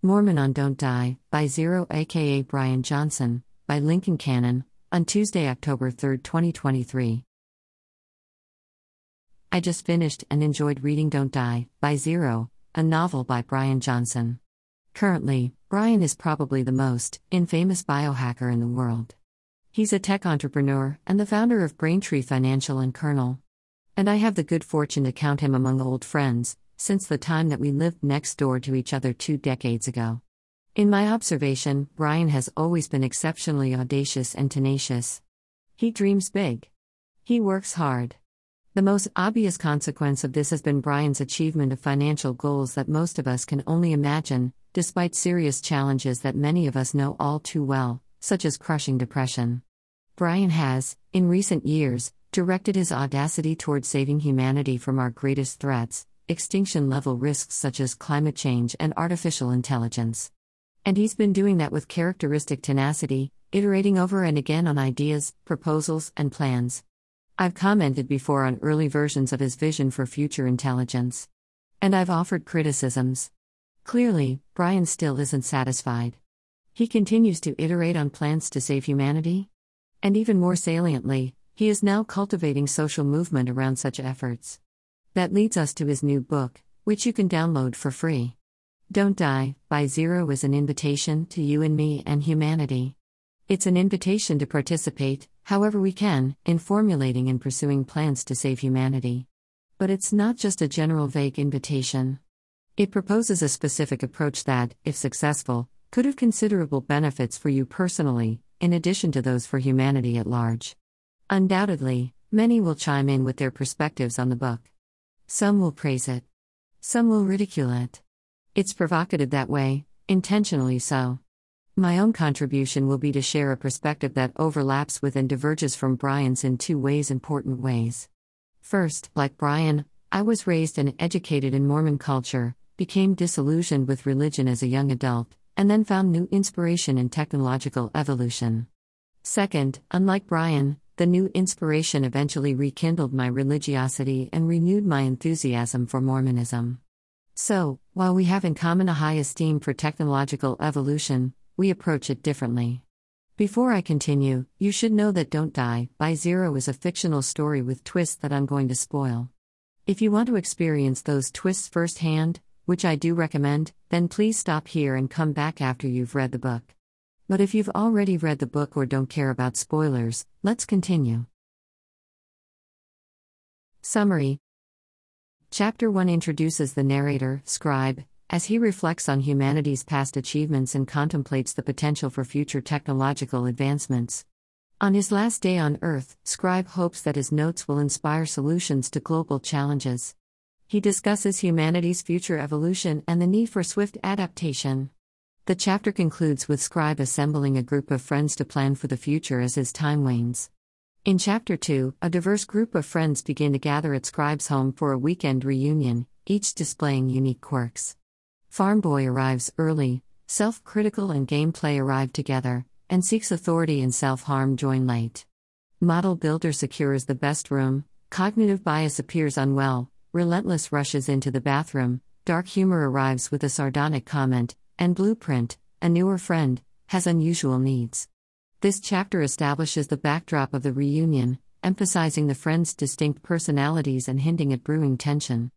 Mormon on Don't Die, by Zero aka Bryan Johnson, by Lincoln Cannon, on Tuesday, October 3, 2023. I just finished and enjoyed reading Don't Die, by Zero, a novel by Bryan Johnson. Currently, Bryan is probably the most infamous biohacker in the world. He's a tech entrepreneur and the founder of Braintree Financial and Kernel. And I have the good fortune to count him among old friends, since the time that we lived next door to each other two decades ago. In my observation, Bryan has always been exceptionally audacious and tenacious. He dreams big. He works hard. The most obvious consequence of this has been Bryan's achievement of financial goals that most of us can only imagine, despite serious challenges that many of us know all too well, such as crushing depression. Bryan has, in recent years, directed his audacity toward saving humanity from our greatest threats, extinction level risks such as climate change and artificial intelligence. And he's been doing that with characteristic tenacity, iterating over and again on ideas, proposals, and plans. I've commented before on early versions of his vision for future intelligence. And I've offered criticisms. Clearly, Bryan still isn't satisfied. He continues to iterate on plans to save humanity. And even more saliently, he is now cultivating social movement around such efforts. That leads us to his new book, which you can download for free. Don't Die, by Zero is an invitation to you and me and humanity. It's an invitation to participate, however we can, in formulating and pursuing plans to save humanity. But it's not just a general vague invitation. It proposes a specific approach that, if successful, could have considerable benefits for you personally, in addition to those for humanity at large. Undoubtedly, many will chime in with their perspectives on the book. Some will praise it. Some will ridicule it. It's provocative that way, intentionally so. My own contribution will be to share a perspective that overlaps with and diverges from Bryan's in two ways important ways. First, like Bryan, I was raised and educated in Mormon culture, became disillusioned with religion as a young adult, and then found new inspiration in technological evolution. Second, unlike Bryan, the new inspiration eventually rekindled my religiosity and renewed my enthusiasm for Mormonism. So, while we have in common a high esteem for technological evolution, we approach it differently. Before I continue, you should know that Don't Die by Zero is a fictional story with twists that I'm going to spoil. If you want to experience those twists firsthand, which I do recommend, then please stop here and come back after you've read the book. But if you've already read the book or don't care about spoilers, let's continue. Summary Chapter 1 introduces the narrator, Scribe, as he reflects on humanity's past achievements and contemplates the potential for future technological advancements. On his last day on Earth, Scribe hopes that his notes will inspire solutions to global challenges. He discusses humanity's future evolution and the need for swift adaptation. The chapter concludes with Scribe assembling a group of friends to plan for the future as his time wanes. In Chapter 2, a diverse group of friends begin to gather at Scribe's home for a weekend reunion, each displaying unique quirks. Farm Boy arrives early, self critical and gameplay arrive together, and seeks authority and self harm join late. Model Builder secures the best room, cognitive bias appears unwell, relentless rushes into the bathroom, dark humor arrives with a sardonic comment, and Blueprint, a newer friend, has unusual needs. This chapter establishes the backdrop of the reunion, emphasizing the friends' distinct personalities and hinting at brewing tension.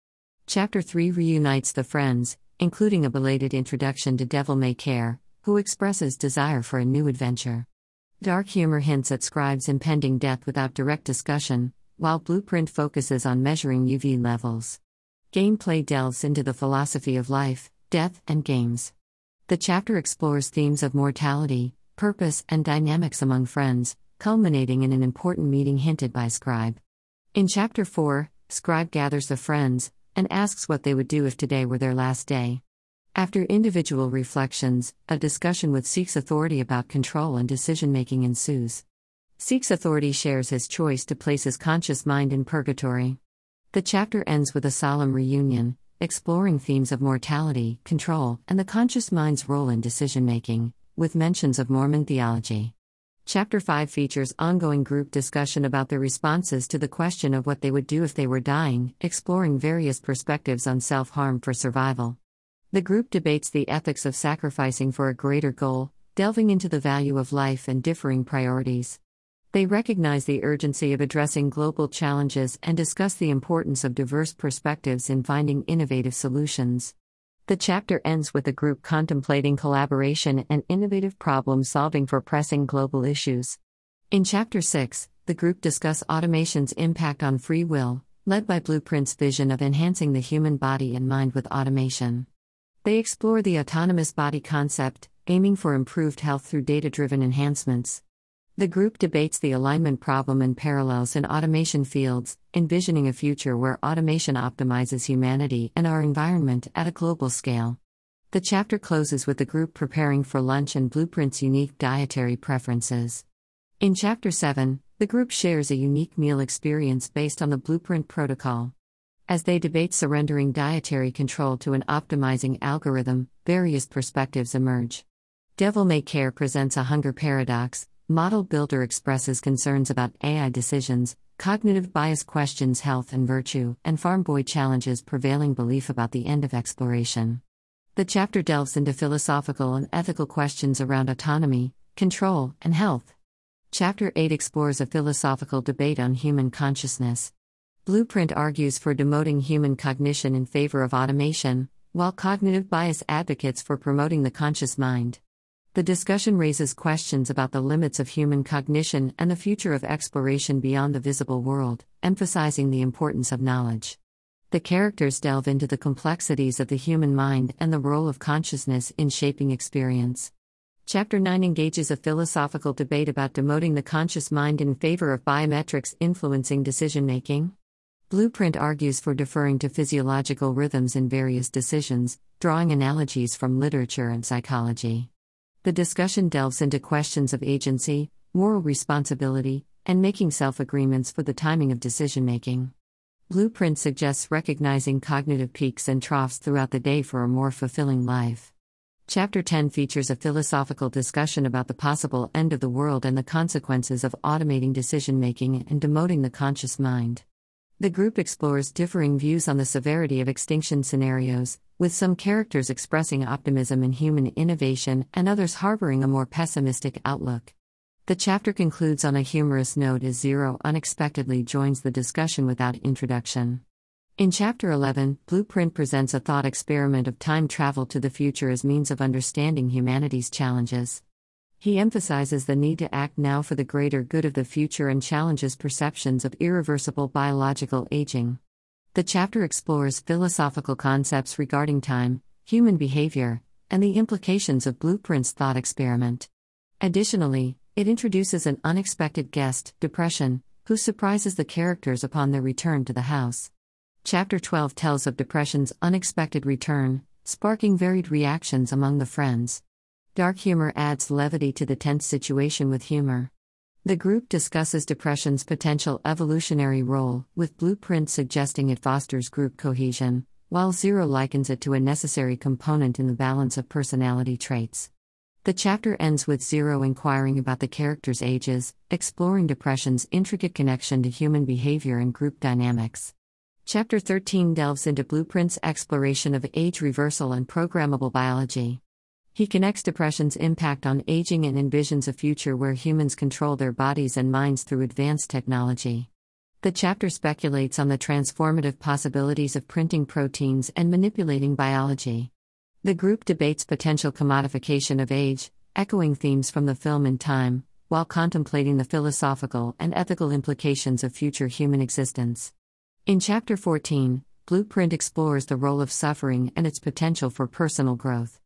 Chapter 3 reunites the friends, including a belated introduction to Devil May Care, who expresses desire for a new adventure. Dark humor hints at Scribe's impending death without direct discussion, while Blueprint focuses on measuring UV levels. Gameplay delves into the philosophy of life, death, and games. The chapter explores themes of mortality, purpose, and dynamics among friends, culminating in an important meeting hinted by Scribe. In Chapter 4, Scribe gathers the friends and asks what they would do if today were their last day. After individual reflections, a discussion with Seek's authority about control and decision making ensues. Seek's authority shares his choice to place his conscious mind in purgatory. The chapter ends with a solemn reunion, exploring themes of mortality, control, and the conscious mind's role in decision making, with mentions of Mormon theology. Chapter 5 features ongoing group discussion about their responses to the question of what they would do if they were dying, exploring various perspectives on self harm for survival. The group debates the ethics of sacrificing for a greater goal, delving into the value of life and differing priorities. They recognize the urgency of addressing global challenges and discuss the importance of diverse perspectives in finding innovative solutions. The chapter ends with the group contemplating collaboration and innovative problem solving for pressing global issues. In Chapter 6, the group discuss automation's impact on free will, led by Blueprint's vision of enhancing the human body and mind with automation. They explore the autonomous body concept, aiming for improved health through data driven enhancements. The group debates the alignment problem and parallels in automation fields, envisioning a future where automation optimizes humanity and our environment at a global scale. The chapter closes with the group preparing for lunch and Blueprint's unique dietary preferences. In Chapter 7, the group shares a unique meal experience based on the Blueprint protocol. As they debate surrendering dietary control to an optimizing algorithm, various perspectives emerge. Devil May Care presents a hunger paradox, Model Builder expresses concerns about AI decisions, cognitive bias questions health and virtue, and Farm Boy challenges prevailing belief about the end of exploration. The chapter delves into philosophical and ethical questions around autonomy, control, and health. Chapter 8 explores a philosophical debate on human consciousness. Blueprint argues for demoting human cognition in favor of automation, while cognitive bias advocates for promoting the conscious mind. The discussion raises questions about the limits of human cognition and the future of exploration beyond the visible world, emphasizing the importance of knowledge. The characters delve into the complexities of the human mind and the role of consciousness in shaping experience. Chapter 9 engages a philosophical debate about demoting the conscious mind in favor of biometrics influencing decision making. Blueprint argues for deferring to physiological rhythms in various decisions, drawing analogies from literature and psychology. The discussion delves into questions of agency, moral responsibility, and making self agreements for the timing of decision making. Blueprint suggests recognizing cognitive peaks and troughs throughout the day for a more fulfilling life. Chapter 10 features a philosophical discussion about the possible end of the world and the consequences of automating decision making and demoting the conscious mind. The group explores differing views on the severity of extinction scenarios, with some characters expressing optimism in human innovation and others harboring a more pessimistic outlook. The chapter concludes on a humorous note as Zero unexpectedly joins the discussion without introduction. In Chapter 11, Blueprint presents a thought experiment of time travel to the future as means of understanding humanity's challenges. He emphasizes the need to act now for the greater good of the future and challenges perceptions of irreversible biological aging. The chapter explores philosophical concepts regarding time, human behavior, and the implications of Blueprint's thought experiment. Additionally, it introduces an unexpected guest, Depression, who surprises the characters upon their return to the house. Chapter 12 tells of Depression's unexpected return, sparking varied reactions among the friends. Dark humor adds levity to the tense situation with humor. The group discusses depression's potential evolutionary role, with Blueprint suggesting it fosters group cohesion, while Zero likens it to a necessary component in the balance of personality traits. The chapter ends with Zero inquiring about the characters' ages, exploring depression's intricate connection to human behavior and group dynamics. Chapter 13 delves into Blueprint's exploration of age reversal and programmable biology. He connects depression's impact on aging and envisions a future where humans control their bodies and minds through advanced technology. The chapter speculates on the transformative possibilities of printing proteins and manipulating biology. The group debates potential commodification of age, echoing themes from the film in time, while contemplating the philosophical and ethical implications of future human existence. In Chapter 14, Blueprint explores the role of suffering and its potential for personal growth.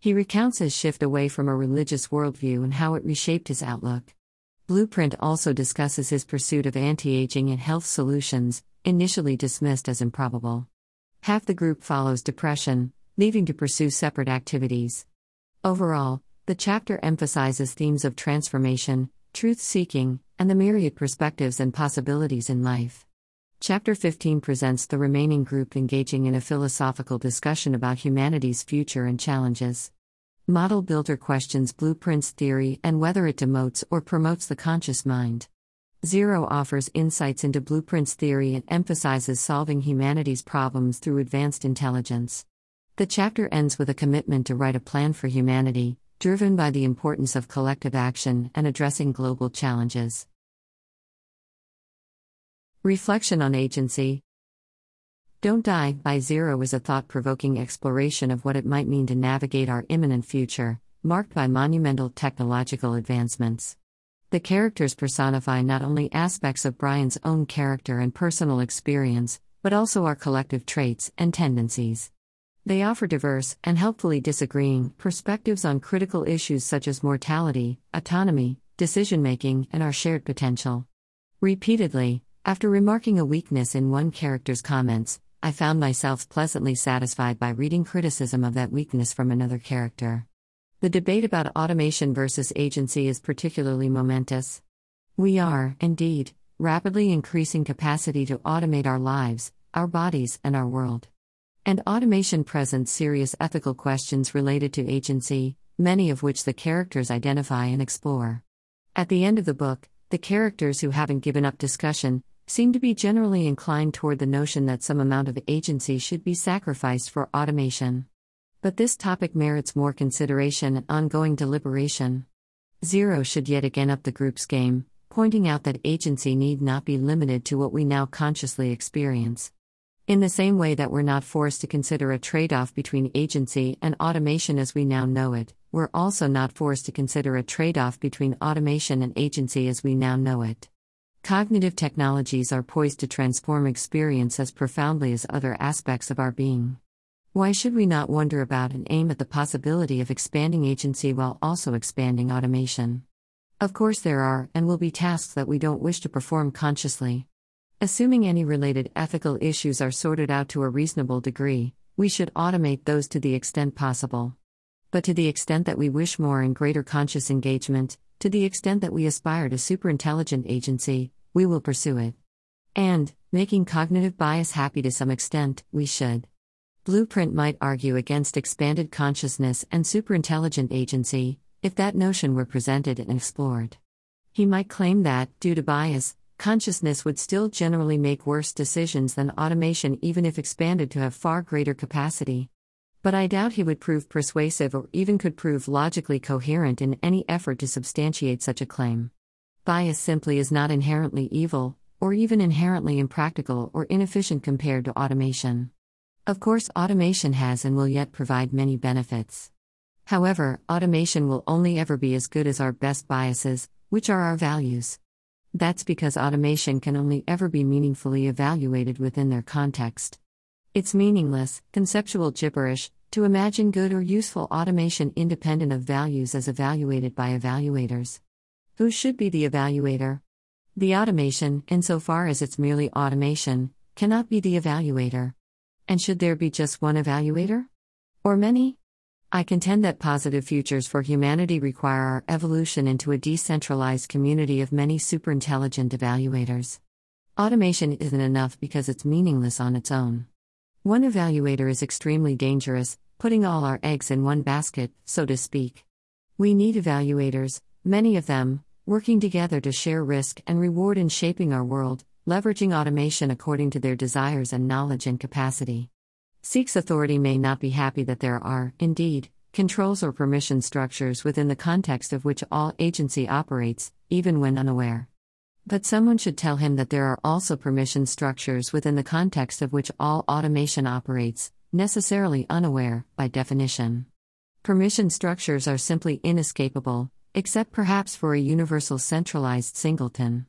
He recounts his shift away from a religious worldview and how it reshaped his outlook. Blueprint also discusses his pursuit of anti aging and health solutions, initially dismissed as improbable. Half the group follows depression, leaving to pursue separate activities. Overall, the chapter emphasizes themes of transformation, truth seeking, and the myriad perspectives and possibilities in life. Chapter 15 presents the remaining group engaging in a philosophical discussion about humanity's future and challenges. Model Builder questions Blueprint's theory and whether it demotes or promotes the conscious mind. Zero offers insights into Blueprint's theory and emphasizes solving humanity's problems through advanced intelligence. The chapter ends with a commitment to write a plan for humanity, driven by the importance of collective action and addressing global challenges. Reflection on Agency Don't Die by Zero is a thought provoking exploration of what it might mean to navigate our imminent future, marked by monumental technological advancements. The characters personify not only aspects of Bryan's own character and personal experience, but also our collective traits and tendencies. They offer diverse, and helpfully disagreeing, perspectives on critical issues such as mortality, autonomy, decision making, and our shared potential. Repeatedly, after remarking a weakness in one character's comments, I found myself pleasantly satisfied by reading criticism of that weakness from another character. The debate about automation versus agency is particularly momentous. We are, indeed, rapidly increasing capacity to automate our lives, our bodies, and our world. And automation presents serious ethical questions related to agency, many of which the characters identify and explore. At the end of the book, the characters who haven't given up discussion seem to be generally inclined toward the notion that some amount of agency should be sacrificed for automation. But this topic merits more consideration and ongoing deliberation. Zero should yet again up the group's game, pointing out that agency need not be limited to what we now consciously experience. In the same way that we're not forced to consider a trade off between agency and automation as we now know it, we're also not forced to consider a trade off between automation and agency as we now know it. Cognitive technologies are poised to transform experience as profoundly as other aspects of our being. Why should we not wonder about and aim at the possibility of expanding agency while also expanding automation? Of course, there are and will be tasks that we don't wish to perform consciously. Assuming any related ethical issues are sorted out to a reasonable degree, we should automate those to the extent possible. But to the extent that we wish more and greater conscious engagement, to the extent that we aspire to superintelligent agency, we will pursue it. And, making cognitive bias happy to some extent, we should. Blueprint might argue against expanded consciousness and superintelligent agency, if that notion were presented and explored. He might claim that, due to bias, consciousness would still generally make worse decisions than automation even if expanded to have far greater capacity. But I doubt he would prove persuasive or even could prove logically coherent in any effort to substantiate such a claim. Bias simply is not inherently evil, or even inherently impractical or inefficient compared to automation. Of course, automation has and will yet provide many benefits. However, automation will only ever be as good as our best biases, which are our values. That's because automation can only ever be meaningfully evaluated within their context. It's meaningless, conceptual gibberish, to imagine good or useful automation independent of values as evaluated by evaluators. Who should be the evaluator? The automation, insofar as it's merely automation, cannot be the evaluator. And should there be just one evaluator? Or many? I contend that positive futures for humanity require our evolution into a decentralized community of many superintelligent evaluators. Automation isn't enough because it's meaningless on its own. One evaluator is extremely dangerous, putting all our eggs in one basket, so to speak. We need evaluators, many of them, working together to share risk and reward in shaping our world, leveraging automation according to their desires and knowledge and capacity. Seek's authority may not be happy that there are, indeed, controls or permission structures within the context of which all agency operates, even when unaware. But someone should tell him that there are also permission structures within the context of which all automation operates, necessarily unaware, by definition. Permission structures are simply inescapable, except perhaps for a universal centralized singleton.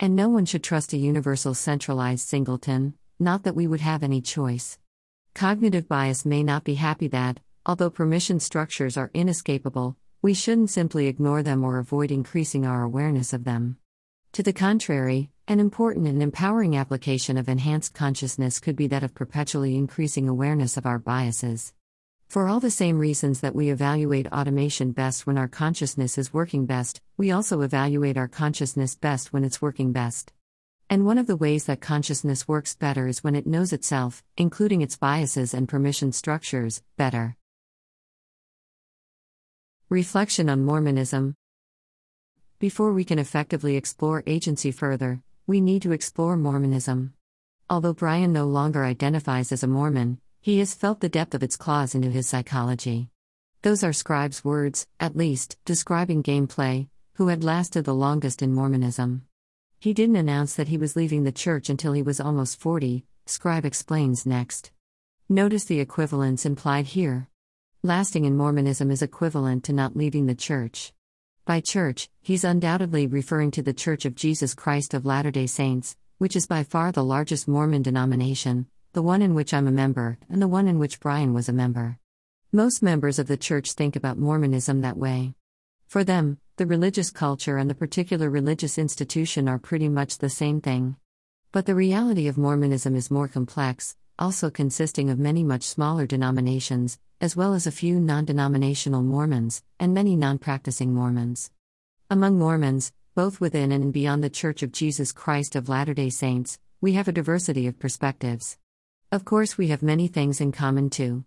And no one should trust a universal centralized singleton, not that we would have any choice. Cognitive bias may not be happy that, although permission structures are inescapable, we shouldn't simply ignore them or avoid increasing our awareness of them. To the contrary, an important and empowering application of enhanced consciousness could be that of perpetually increasing awareness of our biases. For all the same reasons that we evaluate automation best when our consciousness is working best, we also evaluate our consciousness best when it's working best. And one of the ways that consciousness works better is when it knows itself, including its biases and permission structures, better. Reflection on Mormonism Before we can effectively explore agency further, we need to explore Mormonism. Although Bryan no longer identifies as a Mormon, He has felt the depth of its claws into his psychology. Those are Scribe's words, at least, describing gameplay, who had lasted the longest in Mormonism. He didn't announce that he was leaving the church until he was almost 40, Scribe explains next. Notice the equivalence implied here. Lasting in Mormonism is equivalent to not leaving the church. By church, he's undoubtedly referring to the Church of Jesus Christ of Latter day Saints, which is by far the largest Mormon denomination, the one in which I'm a member, and the one in which Bryan was a member. Most members of the church think about Mormonism that way. For them, the religious culture and the particular religious institution are pretty much the same thing. But the reality of Mormonism is more complex, also consisting of many much smaller denominations, as well as a few non denominational Mormons, and many non practicing Mormons. Among Mormons, both within and beyond the Church of Jesus Christ of Latter day Saints, we have a diversity of perspectives. Of course, we have many things in common too.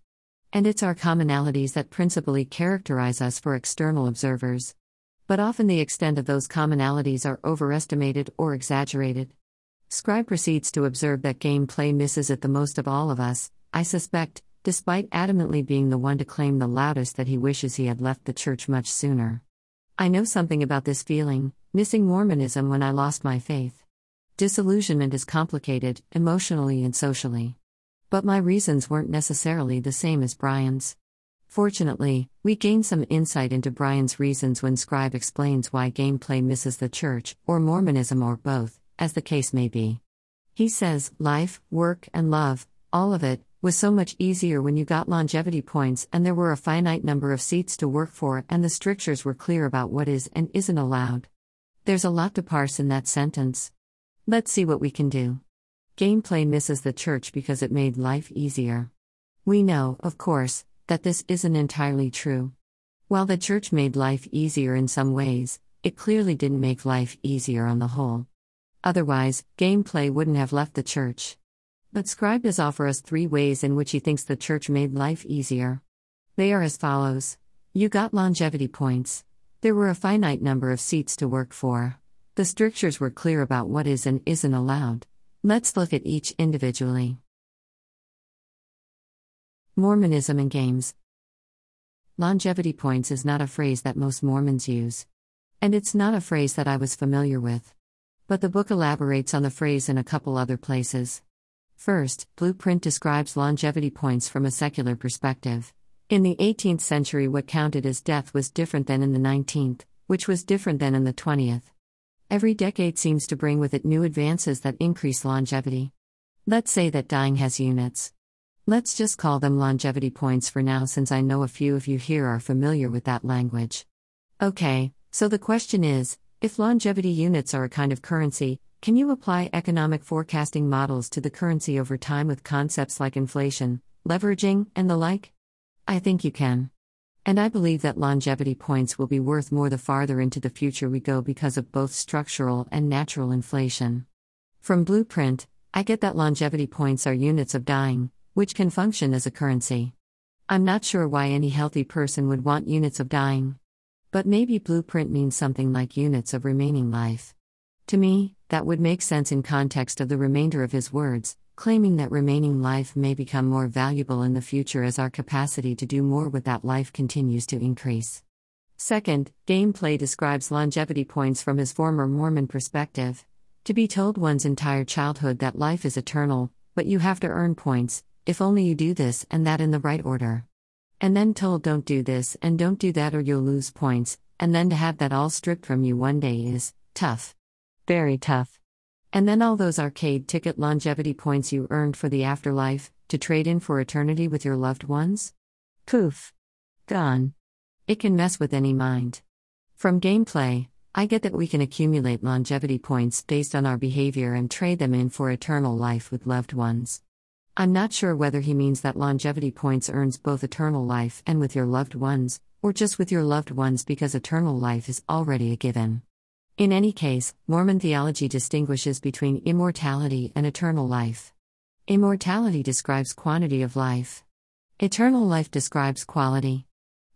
And it's our commonalities that principally characterize us for external observers. But often the extent of those commonalities are overestimated or exaggerated. Scribe proceeds to observe that gameplay misses it the most of all of us, I suspect, despite adamantly being the one to claim the loudest that he wishes he had left the church much sooner. I know something about this feeling, missing Mormonism when I lost my faith. Disillusionment is complicated, emotionally and socially. But my reasons weren't necessarily the same as Bryan's. Fortunately, we gain some insight into Bryan's reasons when Scribe explains why gameplay misses the church, or Mormonism, or both, as the case may be. He says, life, work, and love, all of it, was so much easier when you got longevity points and there were a finite number of seats to work for and the strictures were clear about what is and isn't allowed. There's a lot to parse in that sentence. Let's see what we can do. Gameplay misses the church because it made life easier. We know, of course, that this isn't entirely true. While the church made life easier in some ways, it clearly didn't make life easier on the whole. Otherwise, gameplay wouldn't have left the church. But Scribe does offer us three ways in which he thinks the church made life easier. They are as follows You got longevity points. There were a finite number of seats to work for. The strictures were clear about what is and isn't allowed. Let's look at each individually. Mormonism and games. Longevity points is not a phrase that most Mormons use. And it's not a phrase that I was familiar with. But the book elaborates on the phrase in a couple other places. First, Blueprint describes longevity points from a secular perspective. In the 18th century, what counted as death was different than in the 19th, which was different than in the 20th. Every decade seems to bring with it new advances that increase longevity. Let's say that dying has units. Let's just call them longevity points for now since I know a few of you here are familiar with that language. Okay, so the question is if longevity units are a kind of currency, can you apply economic forecasting models to the currency over time with concepts like inflation, leveraging, and the like? I think you can. And I believe that longevity points will be worth more the farther into the future we go because of both structural and natural inflation. From Blueprint, I get that longevity points are units of dying, which can function as a currency. I'm not sure why any healthy person would want units of dying. But maybe Blueprint means something like units of remaining life. To me, that would make sense in context of the remainder of his words, claiming that remaining life may become more valuable in the future as our capacity to do more with that life continues to increase. Second, gameplay describes longevity points from his former Mormon perspective. To be told one's entire childhood that life is eternal, but you have to earn points, if only you do this and that in the right order. And then told don't do this and don't do that or you'll lose points, and then to have that all stripped from you one day is tough. Very tough. And then all those arcade ticket longevity points you earned for the afterlife, to trade in for eternity with your loved ones? Poof. Gone. It can mess with any mind. From gameplay, I get that we can accumulate longevity points based on our behavior and trade them in for eternal life with loved ones. I'm not sure whether he means that longevity points earns both eternal life and with your loved ones, or just with your loved ones because eternal life is already a given. In any case, Mormon theology distinguishes between immortality and eternal life. Immortality describes quantity of life, eternal life describes quality.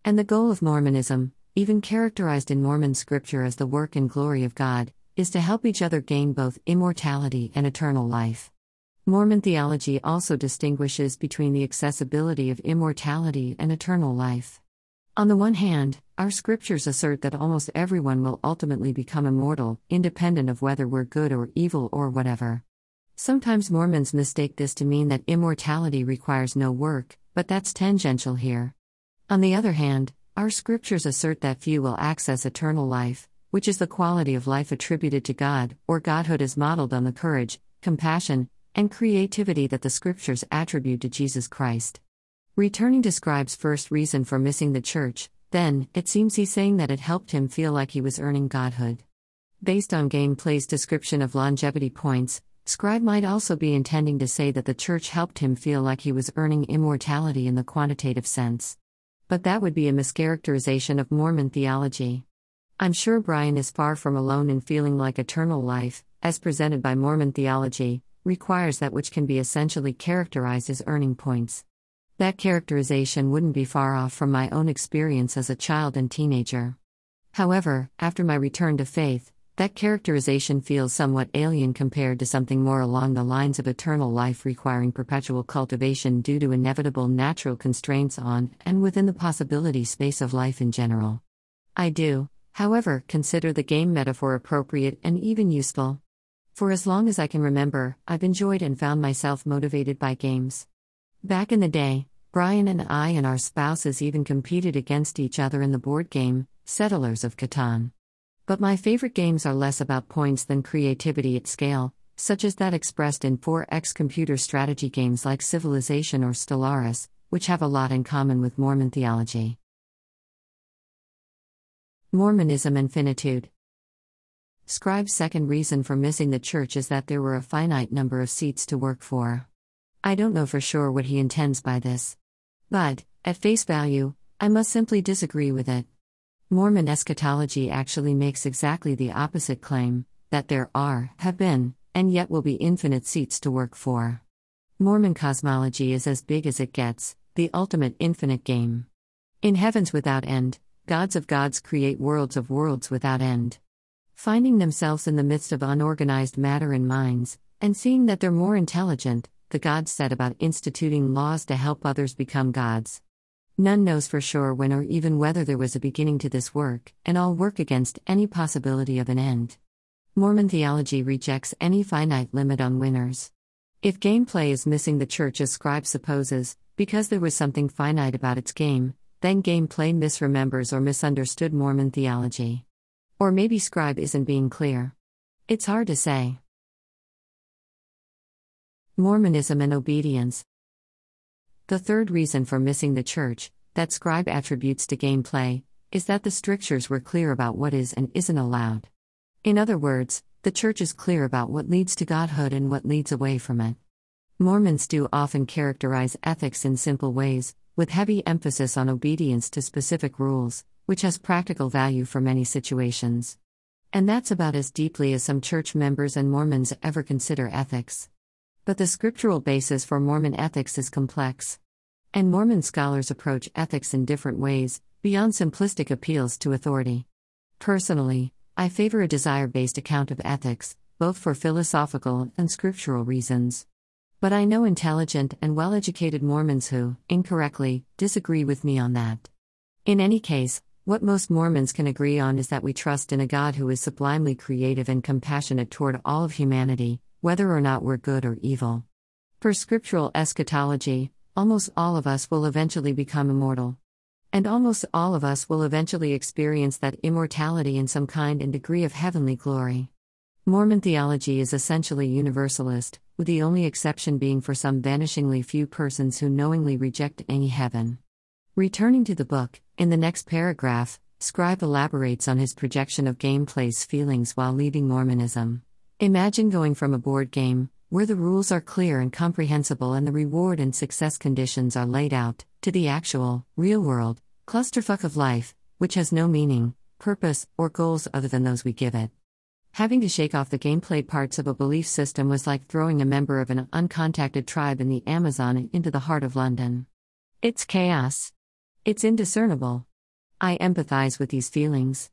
And the goal of Mormonism, even characterized in Mormon scripture as the work and glory of God, is to help each other gain both immortality and eternal life. Mormon theology also distinguishes between the accessibility of immortality and eternal life. On the one hand, our scriptures assert that almost everyone will ultimately become immortal, independent of whether we're good or evil or whatever. Sometimes Mormons mistake this to mean that immortality requires no work, but that's tangential here. On the other hand, our scriptures assert that few will access eternal life, which is the quality of life attributed to God, or Godhood is modeled on the courage, compassion, and creativity that the scriptures attribute to Jesus Christ. Returning to Scribe's first reason for missing the church, then, it seems he's saying that it helped him feel like he was earning godhood. Based on Gameplay's description of longevity points, Scribe might also be intending to say that the church helped him feel like he was earning immortality in the quantitative sense. But that would be a mischaracterization of Mormon theology. I'm sure Bryan is far from alone in feeling like eternal life, as presented by Mormon theology, requires that which can be essentially characterized as earning points. That characterization wouldn't be far off from my own experience as a child and teenager. However, after my return to faith, that characterization feels somewhat alien compared to something more along the lines of eternal life requiring perpetual cultivation due to inevitable natural constraints on and within the possibility space of life in general. I do, however, consider the game metaphor appropriate and even useful. For as long as I can remember, I've enjoyed and found myself motivated by games. Back in the day, Bryan and I and our spouses even competed against each other in the board game, Settlers of Catan. But my favorite games are less about points than creativity at scale, such as that expressed in 4X computer strategy games like Civilization or Stellaris, which have a lot in common with Mormon theology. Mormonism and finitude. Scribe's second reason for missing the church is that there were a finite number of seats to work for. I don't know for sure what he intends by this. But, at face value, I must simply disagree with it. Mormon eschatology actually makes exactly the opposite claim that there are, have been, and yet will be infinite seats to work for. Mormon cosmology is as big as it gets, the ultimate infinite game. In heavens without end, gods of gods create worlds of worlds without end. Finding themselves in the midst of unorganized matter and minds, and seeing that they're more intelligent, the gods set about instituting laws to help others become gods. None knows for sure when or even whether there was a beginning to this work, and all work against any possibility of an end. Mormon theology rejects any finite limit on winners. If gameplay is missing the church Scribe supposes, because there was something finite about its game, then gameplay misremembers or misunderstood Mormon theology. Or maybe Scribe isn't being clear. It's hard to say. Mormonism and obedience. The third reason for missing the church, that Scribe attributes to gameplay, is that the strictures were clear about what is and isn't allowed. In other words, the church is clear about what leads to godhood and what leads away from it. Mormons do often characterize ethics in simple ways, with heavy emphasis on obedience to specific rules, which has practical value for many situations. And that's about as deeply as some church members and Mormons ever consider ethics. But the scriptural basis for Mormon ethics is complex. And Mormon scholars approach ethics in different ways, beyond simplistic appeals to authority. Personally, I favor a desire based account of ethics, both for philosophical and scriptural reasons. But I know intelligent and well educated Mormons who, incorrectly, disagree with me on that. In any case, what most Mormons can agree on is that we trust in a God who is sublimely creative and compassionate toward all of humanity, whether or not we're good or evil. Per scriptural eschatology, almost all of us will eventually become immortal. And almost all of us will eventually experience that immortality in some kind and degree of heavenly glory. Mormon theology is essentially universalist, with the only exception being for some vanishingly few persons who knowingly reject any heaven. Returning to the book, in the next paragraph, Scribe elaborates on his projection of gameplay's feelings while leaving Mormonism. Imagine going from a board game, where the rules are clear and comprehensible and the reward and success conditions are laid out, to the actual, real world, clusterfuck of life, which has no meaning, purpose, or goals other than those we give it. Having to shake off the gameplay parts of a belief system was like throwing a member of an uncontacted tribe in the Amazon into the heart of London. It's chaos. It's indiscernible. I empathize with these feelings.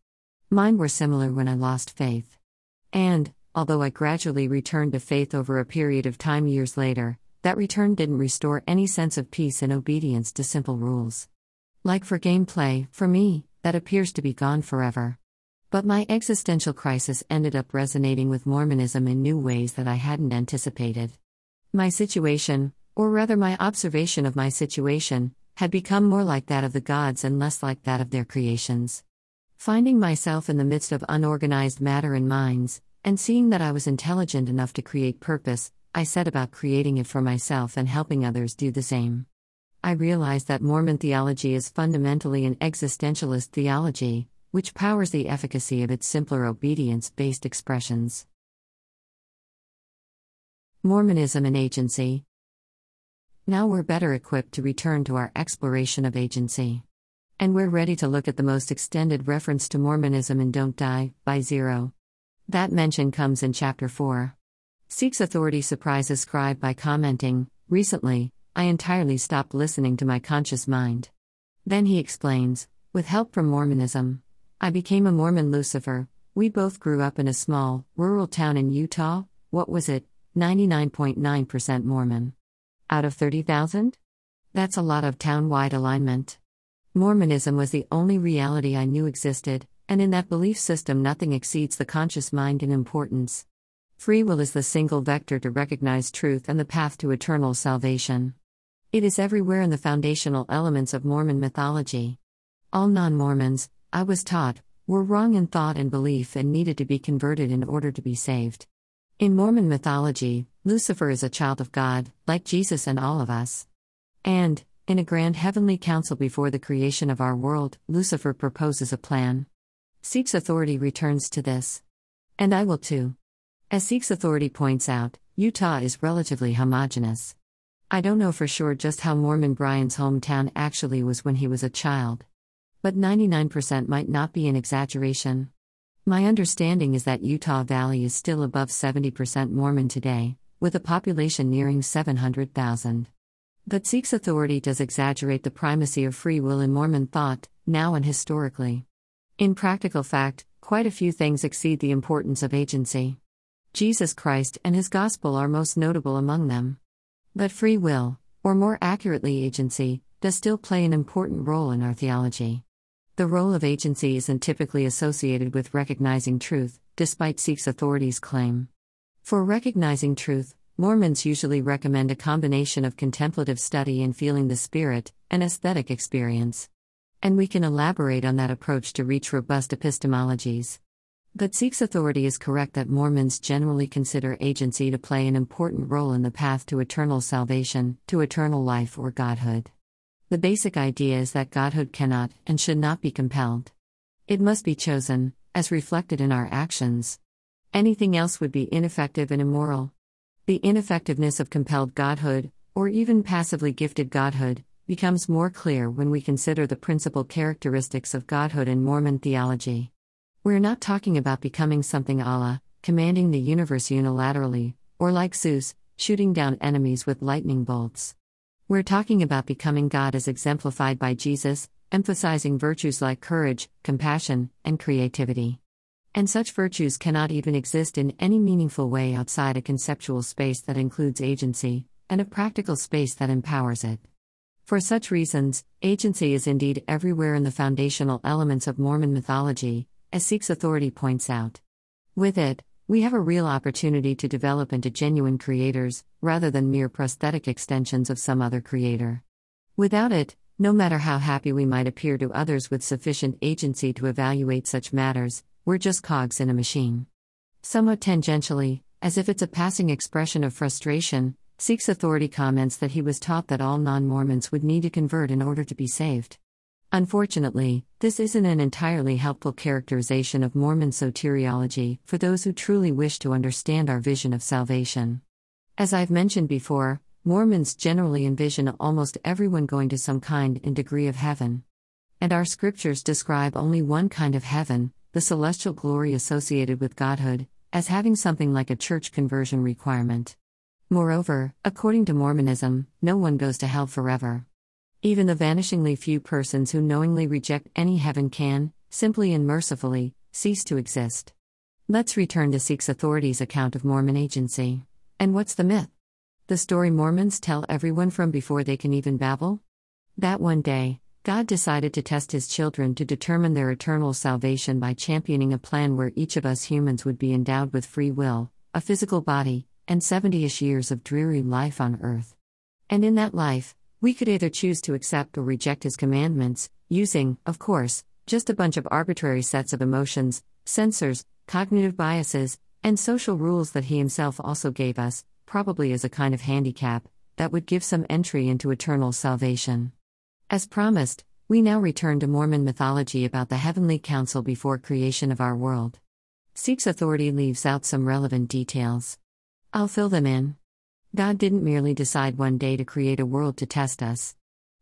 Mine were similar when I lost faith. And, although I gradually returned to faith over a period of time years later, that return didn't restore any sense of peace and obedience to simple rules. Like for gameplay, for me, that appears to be gone forever. But my existential crisis ended up resonating with Mormonism in new ways that I hadn't anticipated. My situation, or rather my observation of my situation, had become more like that of the gods and less like that of their creations. Finding myself in the midst of unorganized matter and minds, and seeing that I was intelligent enough to create purpose, I set about creating it for myself and helping others do the same. I realized that Mormon theology is fundamentally an existentialist theology, which powers the efficacy of its simpler obedience based expressions. Mormonism and Agency Now we're better equipped to return to our exploration of agency. And we're ready to look at the most extended reference to Mormonism in Don't Die, by Zero. That mention comes in Chapter 4. Seeks authority surprises scribe by commenting, Recently, I entirely stopped listening to my conscious mind. Then he explains, with help from Mormonism. I became a Mormon Lucifer. We both grew up in a small, rural town in Utah. What was it? 99.9% Mormon. Out of 30,000? That's a lot of town wide alignment. Mormonism was the only reality I knew existed, and in that belief system, nothing exceeds the conscious mind in importance. Free will is the single vector to recognize truth and the path to eternal salvation. It is everywhere in the foundational elements of Mormon mythology. All non Mormons, I was taught, were wrong in thought and belief and needed to be converted in order to be saved. In Mormon mythology, Lucifer is a child of God, like Jesus and all of us. And, in a grand heavenly council before the creation of our world, Lucifer proposes a plan. Seeks authority returns to this. And I will too. As Seeks Authority points out, Utah is relatively homogenous. I don't know for sure just how Mormon Bryan's hometown actually was when he was a child. But 99% might not be an exaggeration. My understanding is that Utah Valley is still above 70% Mormon today, with a population nearing 700,000. But Seeks Authority does exaggerate the primacy of free will in Mormon thought, now and historically. In practical fact, quite a few things exceed the importance of agency. Jesus Christ and his gospel are most notable among them. But free will, or more accurately agency, does still play an important role in our theology. The role of agency isn't typically associated with recognizing truth, despite Seeks Authority's claim. For recognizing truth, Mormons usually recommend a combination of contemplative study and feeling the Spirit, an aesthetic experience. And we can elaborate on that approach to reach robust epistemologies. But Seeks Authority is correct that Mormons generally consider agency to play an important role in the path to eternal salvation, to eternal life or godhood. The basic idea is that godhood cannot and should not be compelled. It must be chosen, as reflected in our actions. Anything else would be ineffective and immoral. The ineffectiveness of compelled godhood, or even passively gifted godhood, becomes more clear when we consider the principal characteristics of godhood in Mormon theology. We're not talking about becoming something Allah, commanding the universe unilaterally, or like Zeus, shooting down enemies with lightning bolts. We're talking about becoming God as exemplified by Jesus, emphasizing virtues like courage, compassion, and creativity. And such virtues cannot even exist in any meaningful way outside a conceptual space that includes agency, and a practical space that empowers it. For such reasons, agency is indeed everywhere in the foundational elements of Mormon mythology, as Seeks Authority points out. With it, we have a real opportunity to develop into genuine creators, rather than mere prosthetic extensions of some other creator. Without it, no matter how happy we might appear to others with sufficient agency to evaluate such matters, we're just cogs in a machine. Somewhat tangentially, as if it's a passing expression of frustration, Seeks Authority comments that he was taught that all non Mormons would need to convert in order to be saved. Unfortunately, this isn't an entirely helpful characterization of Mormon soteriology for those who truly wish to understand our vision of salvation. As I've mentioned before, Mormons generally envision almost everyone going to some kind and degree of heaven. And our scriptures describe only one kind of heaven, the celestial glory associated with Godhood, as having something like a church conversion requirement. Moreover, according to Mormonism, no one goes to hell forever. Even the vanishingly few persons who knowingly reject any heaven can, simply and mercifully, cease to exist. Let's return to Seeks Authority's account of Mormon agency. And what's the myth? The story Mormons tell everyone from before they can even babble? That one day, God decided to test his children to determine their eternal salvation by championing a plan where each of us humans would be endowed with free will, a physical body, and 70 ish years of dreary life on earth. And in that life, we could either choose to accept or reject his commandments, using, of course, just a bunch of arbitrary sets of emotions, censors, cognitive biases, and social rules that he himself also gave us, probably as a kind of handicap, that would give some entry into eternal salvation. As promised, we now return to Mormon mythology about the heavenly council before creation of our world. Seeks Authority leaves out some relevant details. I'll fill them in. God didn't merely decide one day to create a world to test us.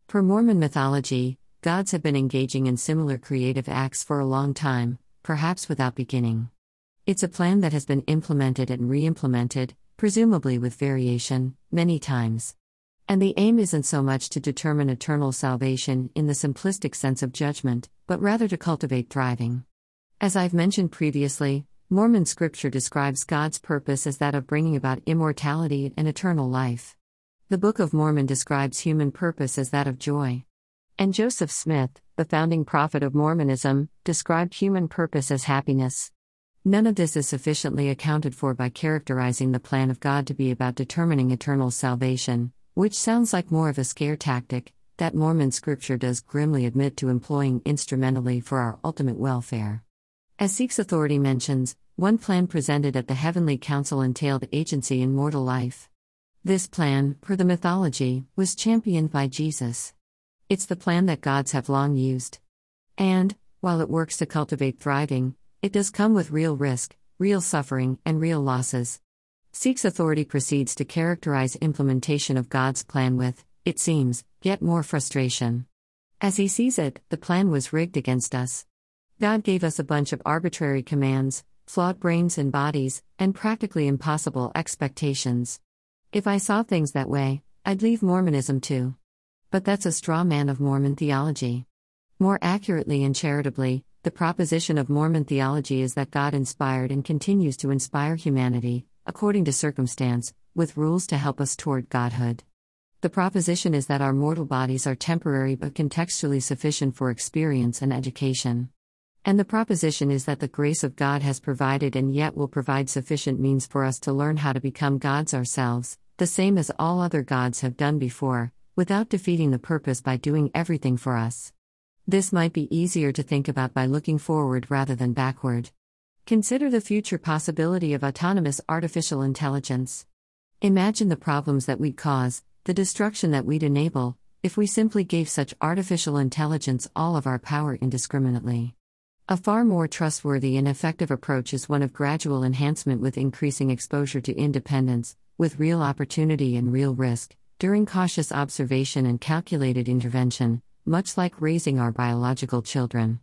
Per Mormon mythology, gods have been engaging in similar creative acts for a long time, perhaps without beginning. It's a plan that has been implemented and re implemented, presumably with variation, many times. And the aim isn't so much to determine eternal salvation in the simplistic sense of judgment, but rather to cultivate thriving. As I've mentioned previously, Mormon scripture describes God's purpose as that of bringing about immortality and eternal life. The Book of Mormon describes human purpose as that of joy. And Joseph Smith, the founding prophet of Mormonism, described human purpose as happiness. None of this is sufficiently accounted for by characterizing the plan of God to be about determining eternal salvation, which sounds like more of a scare tactic that Mormon scripture does grimly admit to employing instrumentally for our ultimate welfare. As Seeks Authority mentions, one plan presented at the Heavenly Council entailed agency in mortal life. This plan, per the mythology, was championed by Jesus. It's the plan that gods have long used. And, while it works to cultivate thriving, it does come with real risk, real suffering, and real losses. Seeks Authority proceeds to characterize implementation of God's plan with, it seems, yet more frustration. As he sees it, the plan was rigged against us. God gave us a bunch of arbitrary commands, flawed brains and bodies, and practically impossible expectations. If I saw things that way, I'd leave Mormonism too. But that's a straw man of Mormon theology. More accurately and charitably, the proposition of Mormon theology is that God inspired and continues to inspire humanity, according to circumstance, with rules to help us toward Godhood. The proposition is that our mortal bodies are temporary but contextually sufficient for experience and education. And the proposition is that the grace of God has provided and yet will provide sufficient means for us to learn how to become gods ourselves, the same as all other gods have done before, without defeating the purpose by doing everything for us. This might be easier to think about by looking forward rather than backward. Consider the future possibility of autonomous artificial intelligence. Imagine the problems that we'd cause, the destruction that we'd enable, if we simply gave such artificial intelligence all of our power indiscriminately. A far more trustworthy and effective approach is one of gradual enhancement with increasing exposure to independence, with real opportunity and real risk, during cautious observation and calculated intervention, much like raising our biological children.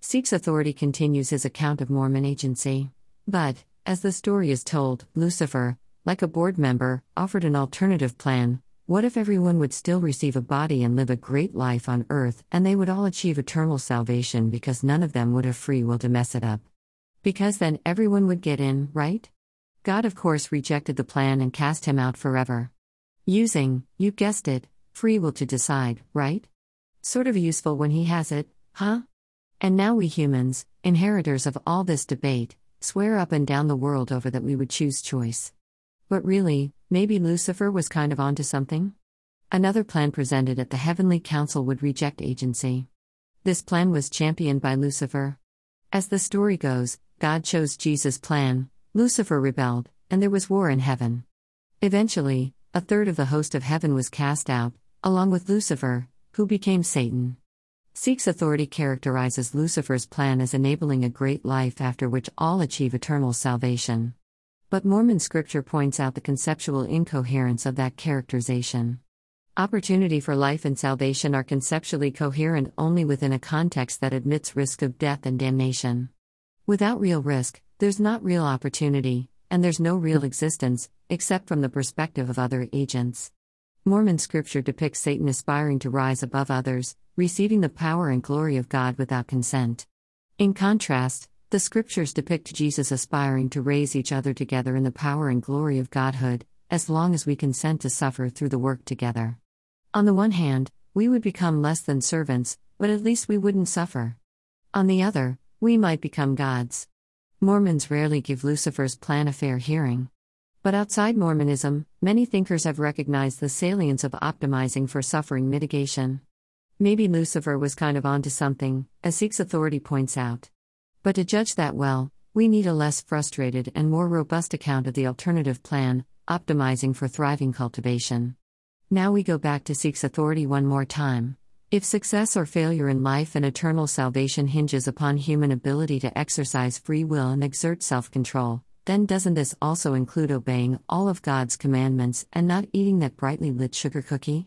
Seeks Authority continues his account of Mormon agency. But, as the story is told, Lucifer, like a board member, offered an alternative plan, what if everyone would still receive a body and live a great life on earth, and they would all achieve eternal salvation because none of them would have free will to mess it up? Because then everyone would get in, right? God, of course, rejected the plan and cast him out forever. Using, you guessed it, free will to decide, right? Sort of useful when he has it, huh? And now we humans, inheritors of all this debate, swear up and down the world over that we would choose choice. But really, maybe Lucifer was kind of onto something? Another plan presented at the Heavenly Council would reject agency. This plan was championed by Lucifer. As the story goes, God chose Jesus' plan, Lucifer rebelled, and there was war in heaven. Eventually, a third of the host of heaven was cast out, along with Lucifer, who became Satan. Seeks Authority characterizes Lucifer's plan as enabling a great life after which all achieve eternal salvation. But Mormon scripture points out the conceptual incoherence of that characterization. Opportunity for life and salvation are conceptually coherent only within a context that admits risk of death and damnation. Without real risk, there's not real opportunity, and there's no real existence, except from the perspective of other agents. Mormon scripture depicts Satan aspiring to rise above others, receiving the power and glory of God without consent. In contrast, The scriptures depict Jesus aspiring to raise each other together in the power and glory of Godhood, as long as we consent to suffer through the work together. On the one hand, we would become less than servants, but at least we wouldn't suffer. On the other, we might become gods. Mormons rarely give Lucifer's plan a fair hearing. But outside Mormonism, many thinkers have recognized the salience of optimizing for suffering mitigation. Maybe Lucifer was kind of onto something, as Seeks Authority points out. But to judge that well, we need a less frustrated and more robust account of the alternative plan, optimizing for thriving cultivation. Now we go back to Seeks Authority one more time. If success or failure in life and eternal salvation hinges upon human ability to exercise free will and exert self control, then doesn't this also include obeying all of God's commandments and not eating that brightly lit sugar cookie?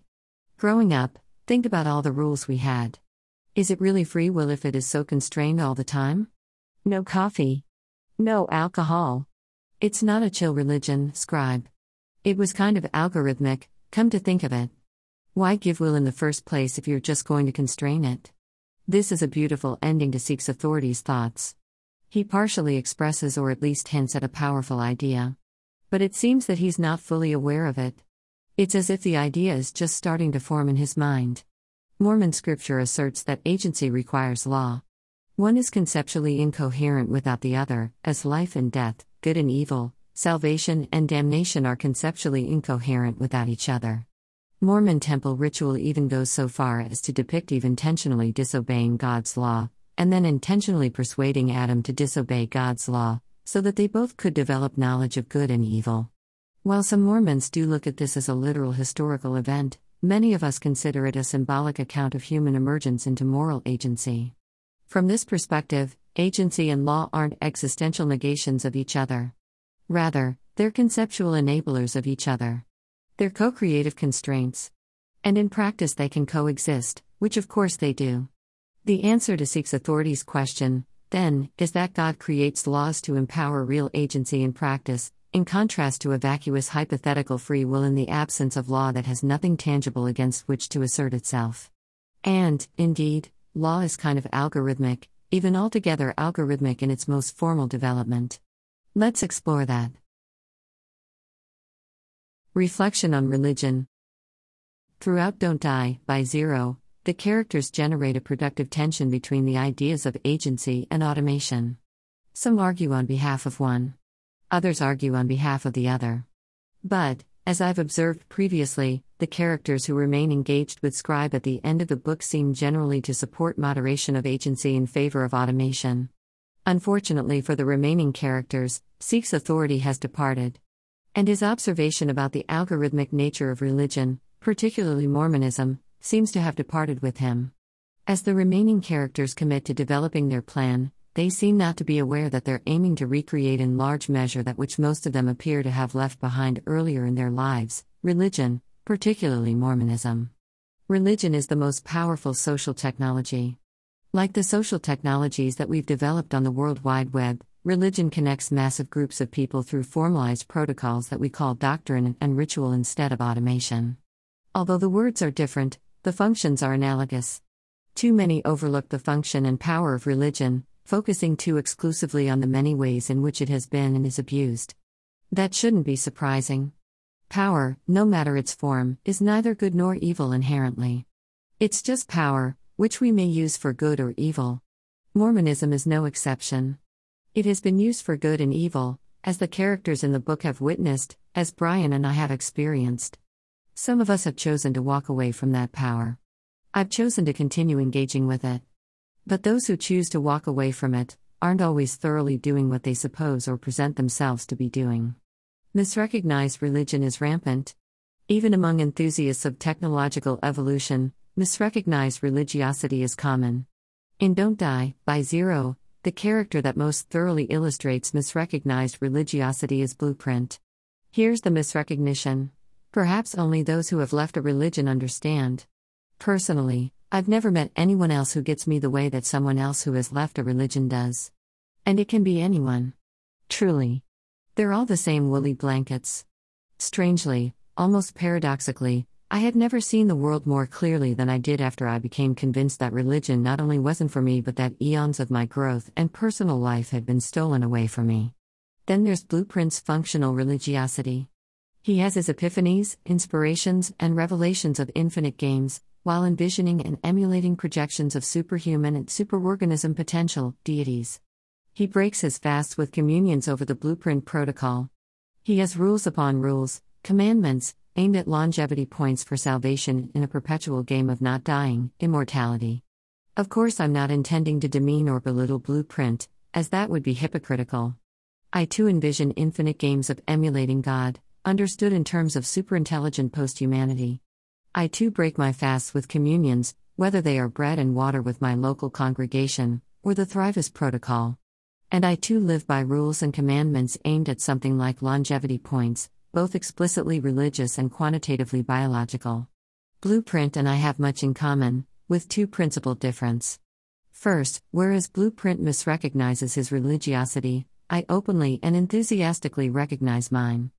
Growing up, think about all the rules we had. Is it really free will if it is so constrained all the time? No coffee. No alcohol. It's not a chill religion, scribe. It was kind of algorithmic, come to think of it. Why give will in the first place if you're just going to constrain it? This is a beautiful ending to Seeks Authority's thoughts. He partially expresses or at least hints at a powerful idea. But it seems that he's not fully aware of it. It's as if the idea is just starting to form in his mind. Mormon scripture asserts that agency requires law. One is conceptually incoherent without the other, as life and death, good and evil, salvation and damnation are conceptually incoherent without each other. Mormon temple ritual even goes so far as to depict Eve intentionally disobeying God's law, and then intentionally persuading Adam to disobey God's law, so that they both could develop knowledge of good and evil. While some Mormons do look at this as a literal historical event, many of us consider it a symbolic account of human emergence into moral agency. From this perspective, agency and law aren't existential negations of each other. Rather, they're conceptual enablers of each other. They're co creative constraints. And in practice, they can coexist, which of course they do. The answer to Seeks Authority's question, then, is that God creates laws to empower real agency in practice, in contrast to a vacuous hypothetical free will in the absence of law that has nothing tangible against which to assert itself. And, indeed, law is kind of algorithmic, even altogether algorithmic in its most formal development. Let's explore that. Reflection on religion. Throughout Don't Die, by Zero, the characters generate a productive tension between the ideas of agency and automation. Some argue on behalf of one, others argue on behalf of the other. But, as I've observed previously, the characters who remain engaged with Scribe at the end of the book seem generally to support moderation of agency in favor of automation. Unfortunately for the remaining characters, Seeks Authority has departed. And his observation about the algorithmic nature of religion, particularly Mormonism, seems to have departed with him. As the remaining characters commit to developing their plan, they seem not to be aware that they're aiming to recreate in large measure that which most of them appear to have left behind earlier in their lives religion, particularly Mormonism. Religion is the most powerful social technology. Like the social technologies that we've developed on the World Wide Web, religion connects massive groups of people through formalized protocols that we call doctrine and ritual instead of automation. Although the words are different, the functions are analogous. Too many overlook the function and power of religion, focusing too exclusively on the many ways in which it has been and is abused. That shouldn't be surprising. Power, no matter its form, is neither good nor evil inherently. It's just power, which we may use for good or evil. Mormonism is no exception. It has been used for good and evil, as the characters in the book have witnessed, as Bryan and I have experienced. Some of us have chosen to walk away from that power. I've chosen to continue engaging with it. But those who choose to walk away from it aren't always thoroughly doing what they suppose or present themselves to be doing. Misrecognized religion is rampant. Even among enthusiasts of technological evolution, misrecognized religiosity is common. In Don't Die, by Zero, the character that most thoroughly illustrates misrecognized religiosity is Blueprint. Here's the misrecognition. Perhaps only those who have left a religion understand. Personally, I've never met anyone else who gets me the way that someone else who has left a religion does. And it can be anyone. Truly. They're all the same woolly blankets. Strangely, almost paradoxically, I had never seen the world more clearly than I did after I became convinced that religion not only wasn't for me but that eons of my growth and personal life had been stolen away from me. Then there's Blueprint's functional religiosity. He has his epiphanies, inspirations, and revelations of infinite games, while envisioning and emulating projections of superhuman and superorganism potential deities. He breaks his fasts with communions over the Blueprint protocol. He has rules upon rules, commandments, aimed at longevity points for salvation in a perpetual game of not dying, immortality. Of course, I'm not intending to demean or belittle Blueprint, as that would be hypocritical. I too envision infinite games of emulating God, understood in terms of superintelligent posthumanity. I too break my fasts with communions, whether they are bread and water with my local congregation, or the Thrivist protocol. And I too live by rules and commandments aimed at something like longevity points, both explicitly religious and quantitatively biological. Blueprint and I have much in common, with two principal difference. First, whereas Blueprint misrecognizes his religiosity, I openly and enthusiastically recognize mine.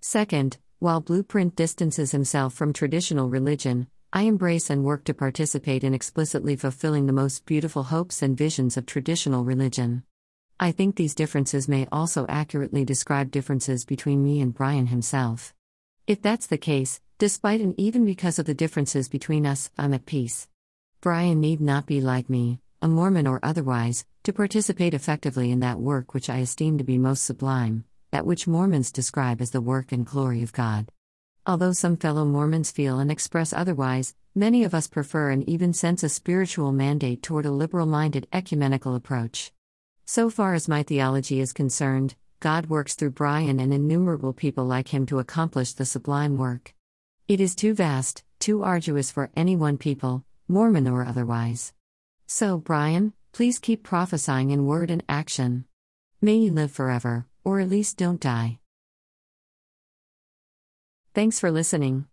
Second, while Blueprint distances himself from traditional religion, I embrace and work to participate in explicitly fulfilling the most beautiful hopes and visions of traditional religion. I think these differences may also accurately describe differences between me and Bryan himself. If that's the case, despite and even because of the differences between us, I'm at peace. Bryan need not be like me, a Mormon or otherwise, to participate effectively in that work which I esteem to be most sublime, that which Mormons describe as the work and glory of God. Although some fellow Mormons feel and express otherwise, many of us prefer and even sense a spiritual mandate toward a liberal minded ecumenical approach. So far as my theology is concerned, God works through Bryan and innumerable people like him to accomplish the sublime work. It is too vast, too arduous for any one people, Mormon or otherwise. So, Bryan, please keep prophesying in word and action. May you live forever, or at least don't die. Thanks for listening.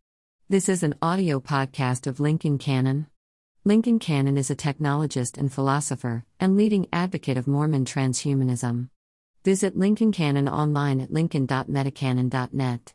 This is an audio podcast of Lincoln Cannon. Lincoln Cannon is a technologist and philosopher, and leading advocate of Mormon transhumanism. Visit Lincoln Cannon online at lincoln.metacannon.net.